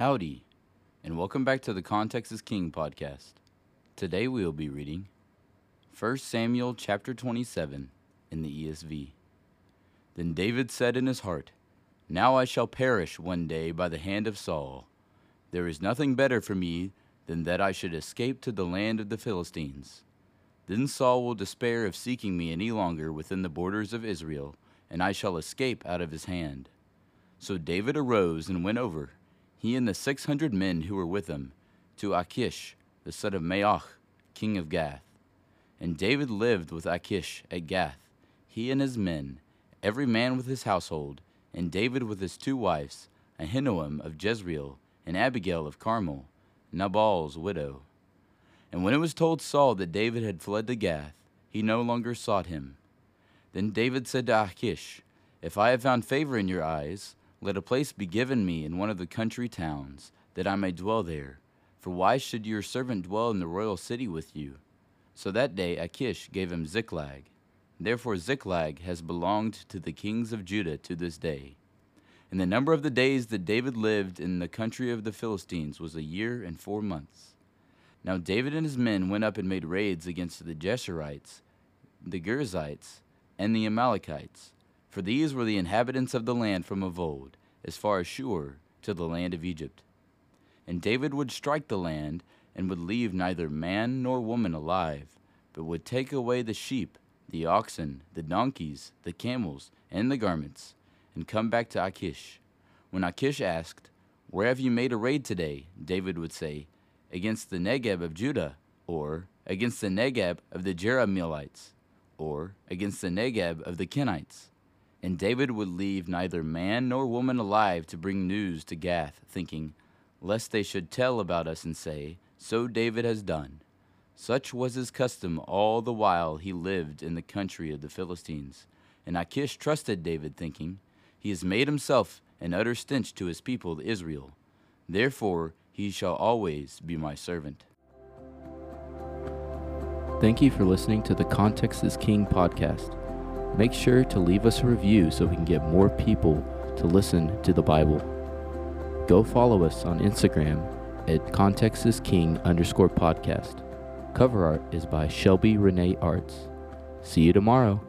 Howdy, and welcome back to the Context is King podcast. Today we will be reading 1 Samuel chapter 27 in the ESV. Then David said in his heart, Now I shall perish one day by the hand of Saul. There is nothing better for me than that I should escape to the land of the Philistines. Then Saul will despair of seeking me any longer within the borders of Israel, and I shall escape out of his hand. So David arose and went over, he and the six hundred men who were with him, to Achish, the son of Maoch, king of Gath. And David lived with Achish at Gath, he and his men, every man with his household, and David with his two wives, Ahinoam of Jezreel, and Abigail of Carmel, Nabal's widow. And when it was told Saul that David had fled to Gath, he no longer sought him. Then David said to Achish, If I have found favor in your eyes, let a place be given me in one of the country towns, that I may dwell there. For why should your servant dwell in the royal city with you? So that day Achish gave him Ziklag. Therefore Ziklag has belonged to the kings of Judah to this day. And the number of the days that David lived in the country of the Philistines was a year and four months. Now David and his men went up and made raids against the Geshurites, the Girzites, and the Amalekites, for these were the inhabitants of the land from of old, as far as Shur to the land of Egypt. And David would strike the land, and would leave neither man nor woman alive, but would take away the sheep, the oxen, the donkeys, the camels, and the garments, and come back to Achish. When Achish asked, Where have you made a raid today? David would say, Against the Negeb of Judah, or against the Negeb of the Jerahmeelites, or against the Negeb of the Kenites. And David would leave neither man nor woman alive to bring news to Gath, thinking, Lest they should tell about us and say, So David has done. Such was his custom all the while he lived in the country of the Philistines. And Achish trusted David, thinking, He has made himself an utter stench to his people Israel. Therefore he shall always be my servant. Thank you for listening to the Context is King podcast. Make sure to leave us a review so we can get more people to listen to the Bible. Go follow us on Instagram at Context underscore podcast. Cover art is by Shelby Renee Arts. See you tomorrow.